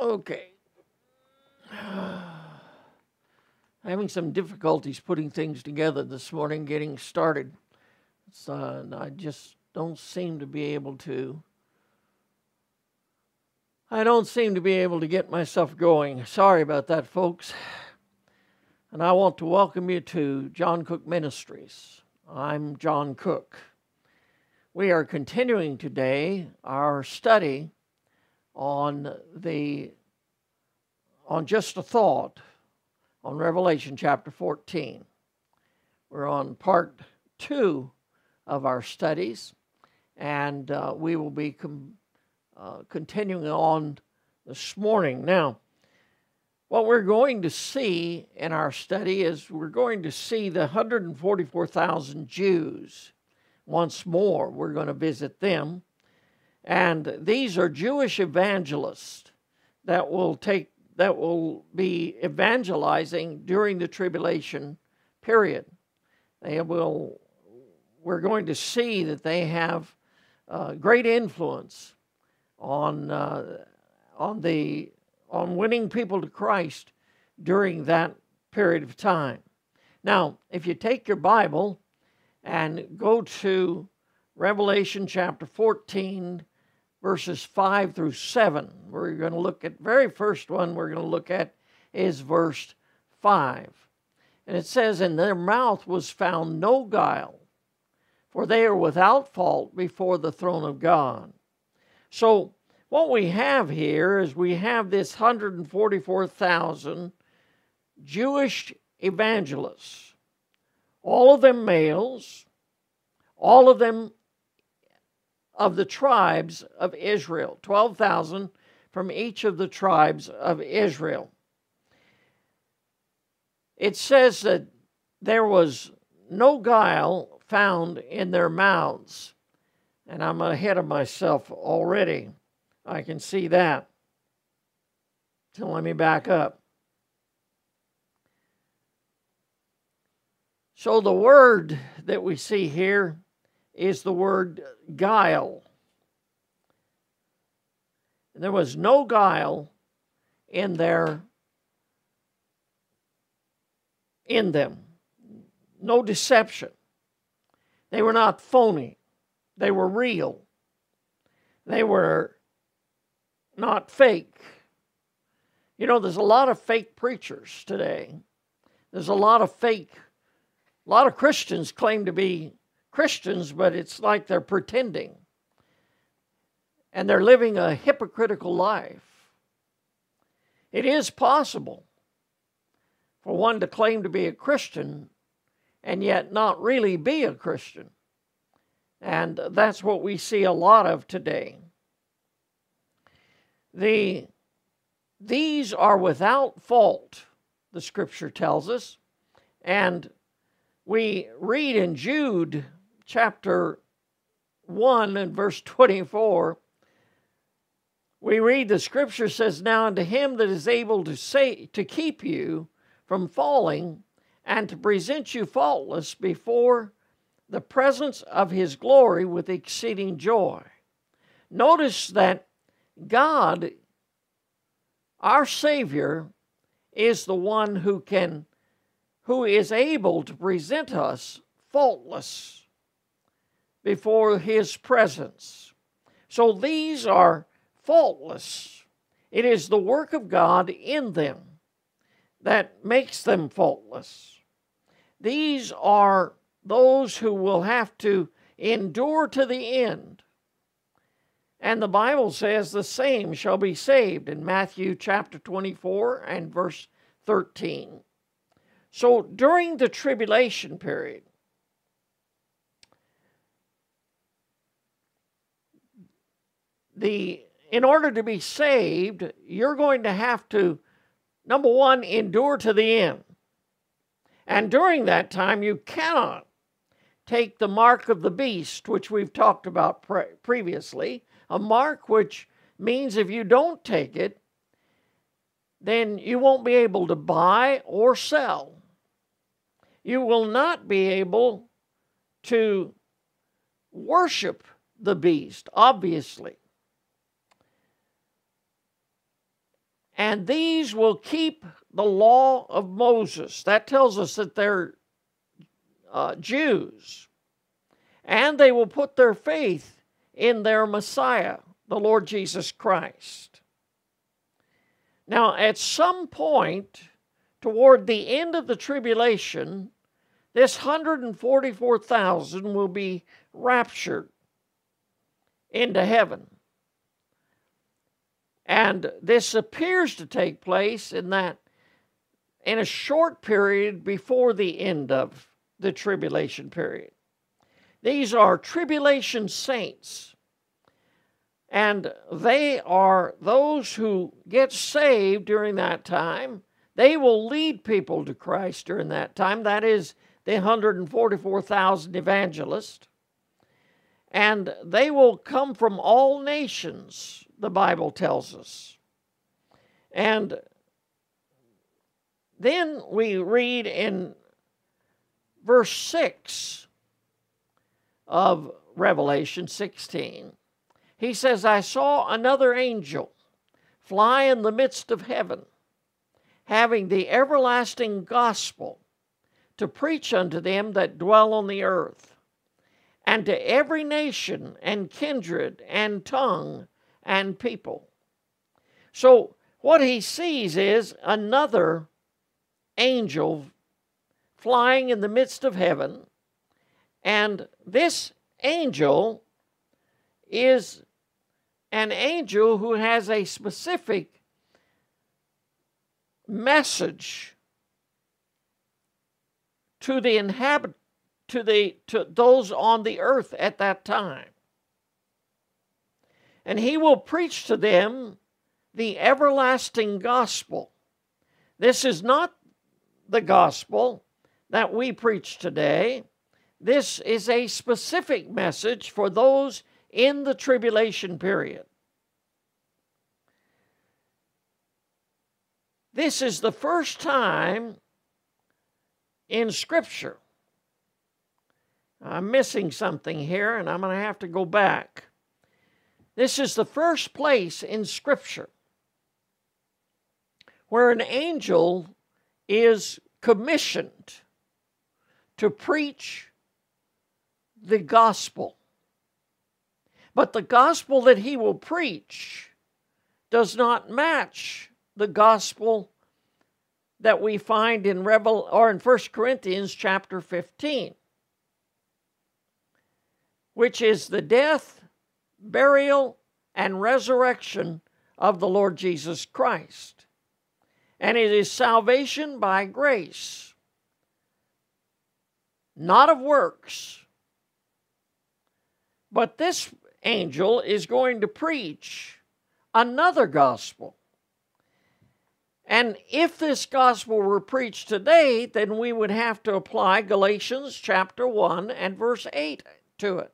Okay. Having some difficulties putting things together this morning, getting started. Uh, I just don't seem to be able to. I don't seem to be able to get myself going. Sorry about that, folks. And I want to welcome you to John Cook Ministries. I'm John Cook. We are continuing today our study on the on just a thought on Revelation chapter 14. We're on part two of our studies, and uh, we will be uh, continuing on this morning. Now, what we're going to see in our study is we're going to see the 144,000 Jews once more. We're going to visit them. And these are Jewish evangelists that will take that will be evangelizing during the tribulation period. They will we're going to see that they have uh, great influence on uh, on the on winning people to Christ during that period of time. Now, if you take your Bible and go to Revelation chapter 14, verses 5 through 7. We're going to look at very first one we're going to look at is verse 5. And it says, In their mouth was found no guile, for they are without fault before the throne of God. So, what we have here is we have this 144,000 Jewish evangelists, all of them males, all of them of the tribes of Israel, 12,000 from each of the tribes of Israel. It says that there was no guile found in their mouths. And I'm ahead of myself already. I can see that. So let me back up. So the word that we see here is the word guile. There was no guile in their in them. No deception. They were not phony. They were real. They were not fake. You know, there's a lot of fake preachers today. There's a lot of fake, a lot of Christians claim to be Christians, but it's like they're pretending. And they're living a hypocritical life. It is possible for one to claim to be a Christian and yet not really be a Christian. And that's what we see a lot of today. The, these are without fault, the scripture tells us. And we read in Jude chapter 1 and verse 24, we read the scripture says, Now unto him that is able to say to keep you from falling and to present you faultless before the presence of his glory with exceeding joy. Notice that God, our Savior, is the one who can who is able to present us faultless before his presence. So these are faultless. It is the work of God in them that makes them faultless. These are those who will have to endure to the end. And the Bible says the same shall be saved in Matthew chapter 24 and verse 13. So during the tribulation period, the in order to be saved, you're going to have to number 1 endure to the end. And during that time you cannot take the mark of the beast which we've talked about pre- previously, a mark which means if you don't take it then you won't be able to buy or sell. You will not be able to worship the beast, obviously. And these will keep the law of Moses. That tells us that they're uh, Jews. And they will put their faith in their Messiah, the Lord Jesus Christ. Now, at some point toward the end of the tribulation, this 144,000 will be raptured into heaven. And this appears to take place in that in a short period before the end of the tribulation period. These are tribulation saints. And they are those who get saved during that time. They will lead people to Christ during that time. That is the 144,000 evangelists. And they will come from all nations, the Bible tells us. And then we read in verse 6 of Revelation 16, he says, I saw another angel fly in the midst of heaven, having the everlasting gospel to preach unto them that dwell on the earth, and to every nation and kindred and tongue and people. So, what he sees is another angel flying in the midst of heaven. And this angel is an angel who has a specific message to the inhabit to the to those on the earth at that time and he will preach to them the everlasting gospel this is not the gospel that we preach today. This is a specific message for those in the tribulation period. This is the first time in Scripture. I'm missing something here, and I'm going to have to go back. This is the first place in Scripture where an angel is commissioned to preach the gospel. But the gospel that he will preach does not match the gospel that we find in Revel or in 1 Corinthians chapter 15, which is the death, burial, and resurrection of the Lord Jesus Christ. And it is salvation by grace not of works. But this angel is going to preach another gospel. And if this gospel were preached today, then we would have to apply Galatians chapter 1 and verse 8 to it.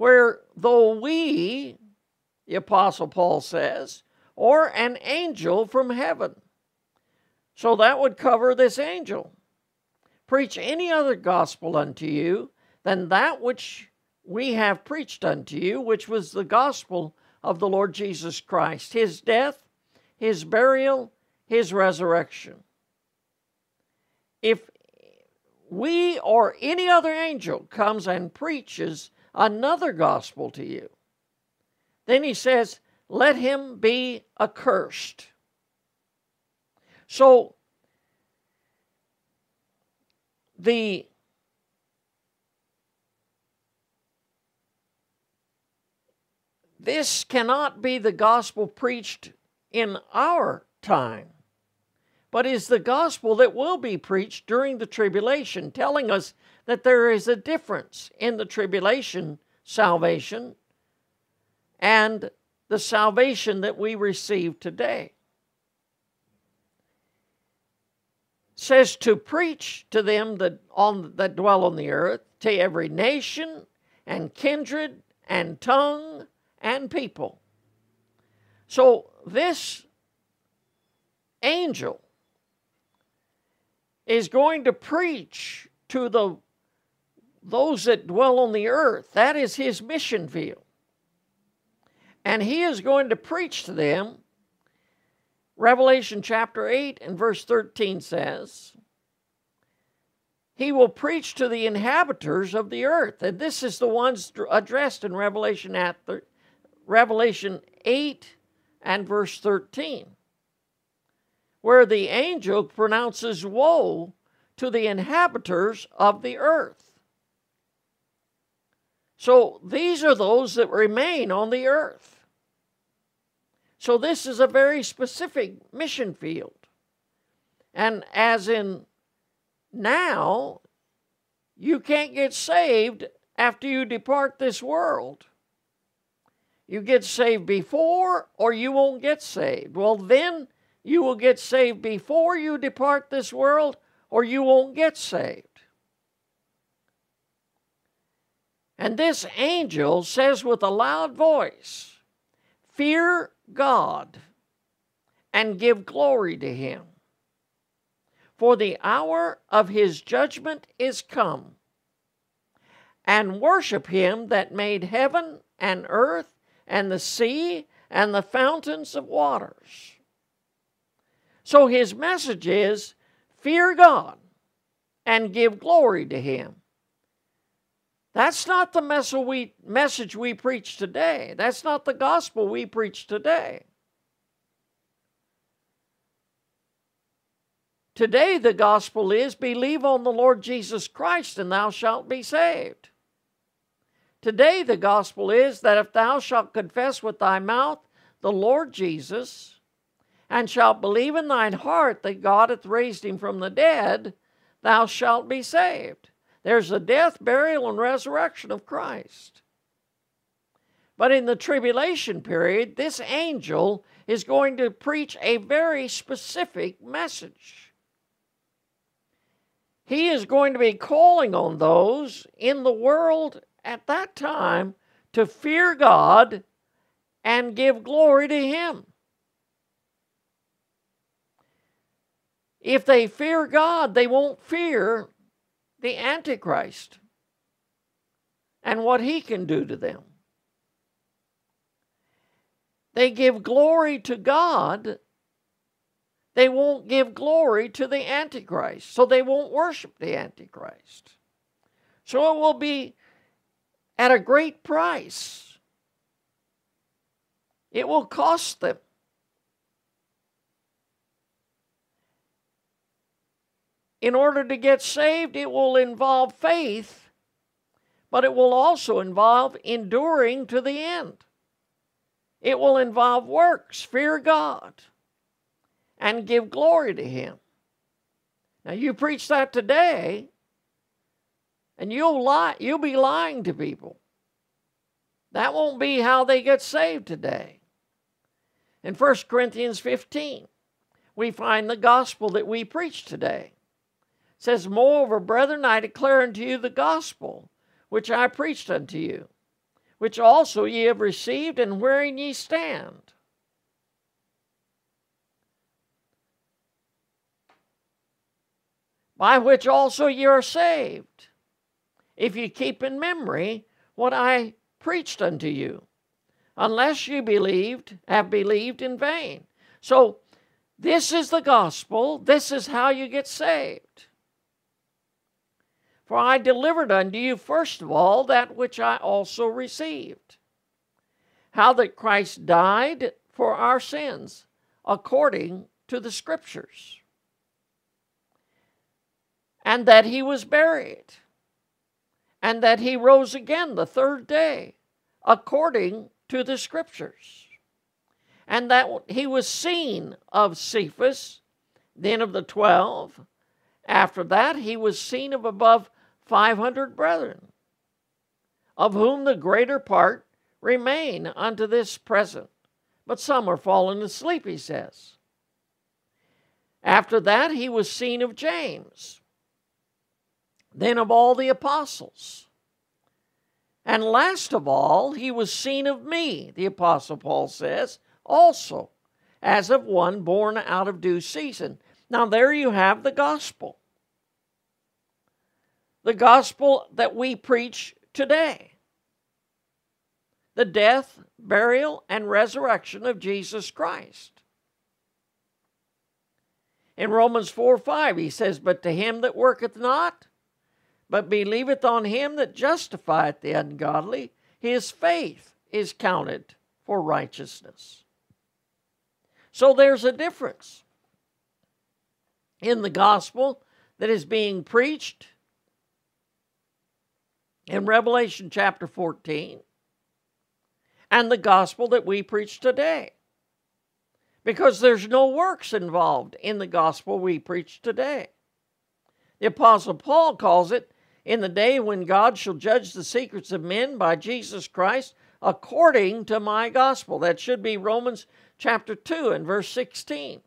Where though we, the Apostle Paul says, or an angel from heaven. So that would cover this angel preach any other gospel unto you than that which we have preached unto you, which was the gospel of the Lord Jesus Christ, his death, his burial, his resurrection. If we or any other angel comes and preaches another gospel to you, then he says, let him be accursed. So the this cannot be the gospel preached in our time, but is the gospel that will be preached during the tribulation, telling us that there is a difference in the tribulation salvation and the salvation that we receive today. says to preach to them that on that dwell on the earth, to every nation and kindred and tongue and people. So this angel is going to preach to the those that dwell on the earth. That is his mission field. And he is going to preach to them Revelation chapter 8 and verse 13 says, He will preach to the inhabitants of the earth. And this is the ones addressed in Revelation, at Revelation 8 and verse 13, where the angel pronounces woe to the inhabitants of the earth. So these are those that remain on the earth. So this is a very specific mission field. And as in now, you can't get saved after you depart this world. You get saved before, or you won't get saved. Well, then you will get saved before you depart this world, or you won't get saved. And this angel says with a loud voice, Fear God and give glory to him. For the hour of his judgment is come. And worship him that made heaven and earth and the sea and the fountains of waters. So his message is fear God and give glory to him. That's not the message we preach today. That's not the gospel we preach today. Today, the gospel is believe on the Lord Jesus Christ and thou shalt be saved. Today, the gospel is that if thou shalt confess with thy mouth the Lord Jesus and shalt believe in thine heart that God hath raised him from the dead, thou shalt be saved. There's the death, burial, and resurrection of Christ. But in the tribulation period, this angel is going to preach a very specific message. He is going to be calling on those in the world at that time to fear God and give glory to Him. If they fear God, they won't fear the Antichrist and what he can do to them. They give glory to God. They won't give glory to the Antichrist. So they won't worship the Antichrist. So it will be at a great price. It will cost them. In order to get saved, it will involve faith, but it will also involve enduring to the end. It will involve works, fear God, and give glory to Him. Now, you preach that today, and you'll lie, you'll be lying to people. That won't be how they get saved today. In 1 Corinthians 15, we find the gospel that we preach today says, Moreover, brethren, I declare unto you the gospel which I preached unto you, which also ye have received, and wherein ye stand. By which also ye are saved, if ye keep in memory what I preached unto you, unless ye believed, have believed in vain. So, this is the gospel. This is how you get saved. For I delivered unto you first of all that which I also received. How that Christ died for our sins according to the Scriptures, and that he was buried, and that he rose again the third day according to the Scriptures, and that he was seen of Cephas, then of the twelve. After that, he was seen of above 500 brethren, of whom the greater part remain unto this present, but some are fallen asleep, he says. After that, he was seen of James, then of all the apostles. And last of all, he was seen of me, the apostle Paul says, also, as of one born out of due season. Now, there you have the gospel the gospel that we preach today the death, burial, and resurrection of Jesus Christ. In Romans 4 5, he says, But to him that worketh not, but believeth on him that justifieth the ungodly, his faith is counted for righteousness. So there's a difference in the gospel that is being preached in Revelation chapter 14 and the gospel that we preach today. Because there's no works involved in the gospel we preach today. The Apostle Paul calls it in the day when God shall judge the secrets of men by Jesus Christ according to my gospel. That should be Romans chapter 2 and verse 16.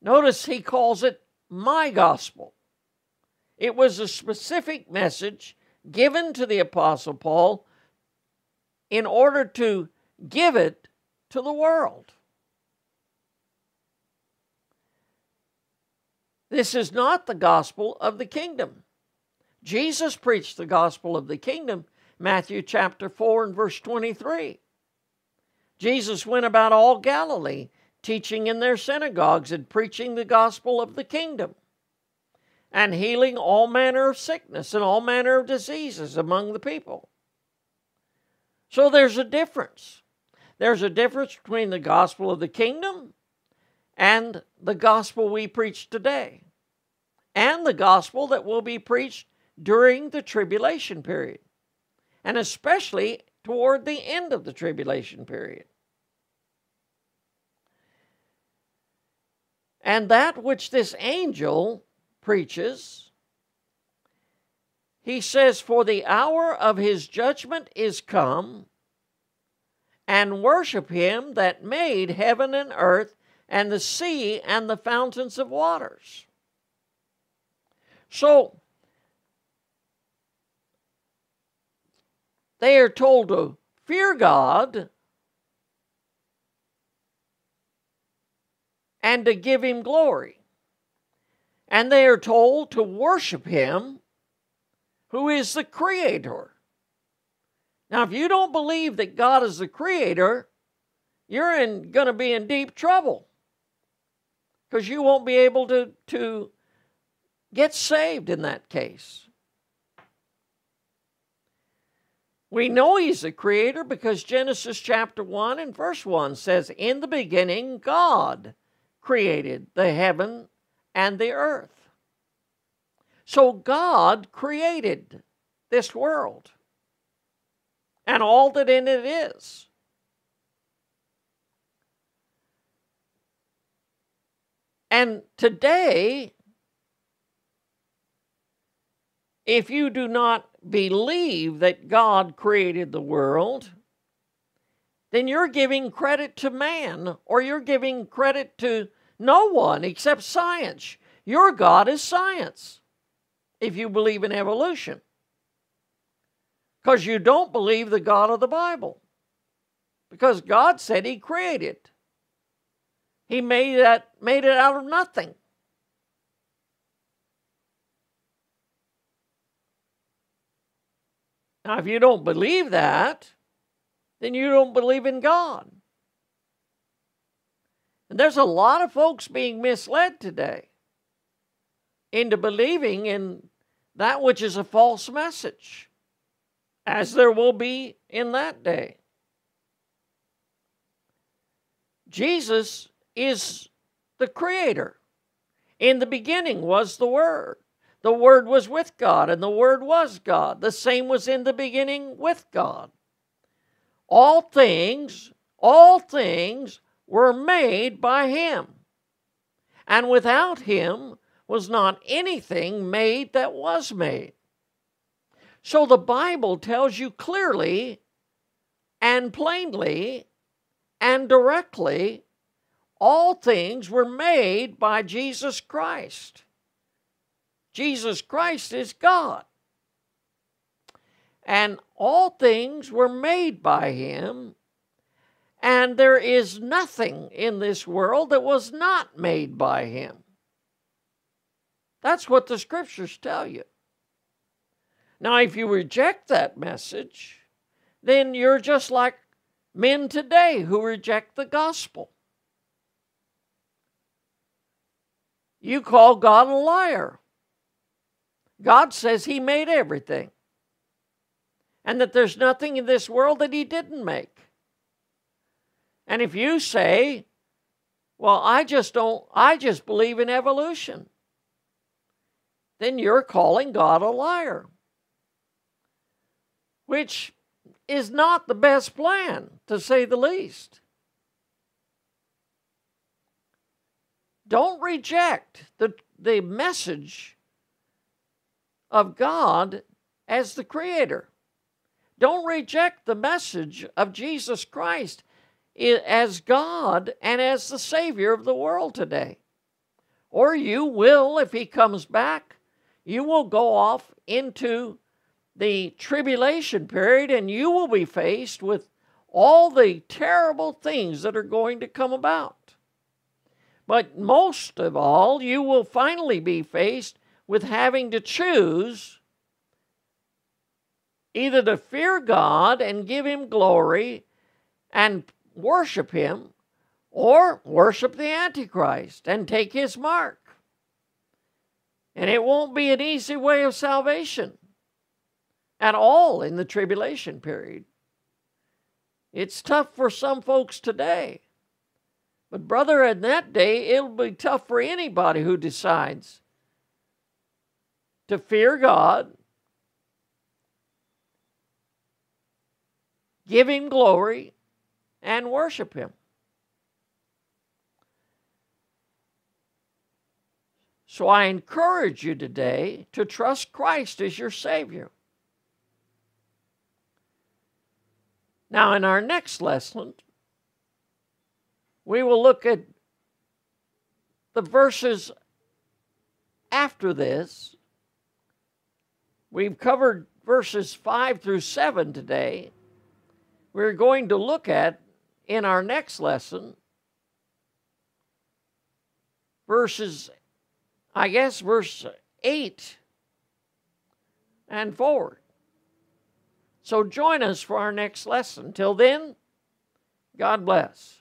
Notice he calls it my gospel. It was a specific message given to the Apostle Paul in order to give it to the world. This is not the gospel of the kingdom. Jesus preached the gospel of the kingdom, Matthew chapter 4 and verse 23. Jesus went about all Galilee, teaching in their synagogues and preaching the gospel of the kingdom, and healing all manner of sickness and all manner of diseases among the people. So there's a difference. There's a difference between the gospel of the kingdom and the gospel we preach today, and the gospel that will be preached during the tribulation period, and especially toward the end of the tribulation period. And that which this angel preaches, he says, For the hour of his judgment is come, and worship him that made heaven and earth and the sea and the fountains of waters. So, they are told to fear God and to give Him glory. And they are told to worship Him who is the Creator. Now, if you don't believe that God is the Creator, you're in, going to be in deep trouble because you won't be able to, to get saved in that case. We know he's the creator because Genesis chapter 1 and verse 1 says, In the beginning, God created the heaven and the earth. So God created this world and all that in it is. And today, if you do not believe that God created the world, then you're giving credit to man or you're giving credit to no one except science. Your God is science if you believe in evolution. Because you don't believe the God of the Bible. Because God said He created. He made that made it out of nothing. Now, if you don't believe that, then you don't believe in God. And there's a lot of folks being misled today into believing in that which is a false message, as there will be in that day. Jesus is the Creator. In the beginning was the Word. The Word was with God, and the Word was God. The same was in the beginning with God. All things, all things were made by Him. And without Him was not anything made that was made. So the Bible tells you clearly and plainly and directly all things were made by Jesus Christ. Jesus Christ is God. And all things were made by him, and there is nothing in this world that was not made by him. That's what the scriptures tell you. Now, if you reject that message, then you're just like men today who reject the gospel. you call God a liar. God says He made everything, and that there's nothing in this world that He didn't make. And if you say, well, I just don't, I just believe in evolution, then you're calling God a liar, which is not the best plan, to say the least. Don't reject the, the message of God as the Creator. Don't reject the message of Jesus Christ as God and as the Savior of the world today. Or you will, if He comes back, you will go off into the tribulation period and you will be faced with all the terrible things that are going to come about. But most of all, you will finally be faced with having to choose either to fear God and give Him glory and worship Him, or worship the Antichrist and take His mark. And it won't be an easy way of salvation at all in the tribulation period. It's tough for some folks today. But, brother, in that day, it'll be tough for anybody who decides to fear God, give Him glory, and worship Him. So I encourage you today to trust Christ as your Savior. Now, in our next lesson, we will look at the verses after this We've covered verses 5 through 7 today. We're going to look at in our next lesson verses, I guess, verse 8 and forward. So join us for our next lesson. Till then, God bless.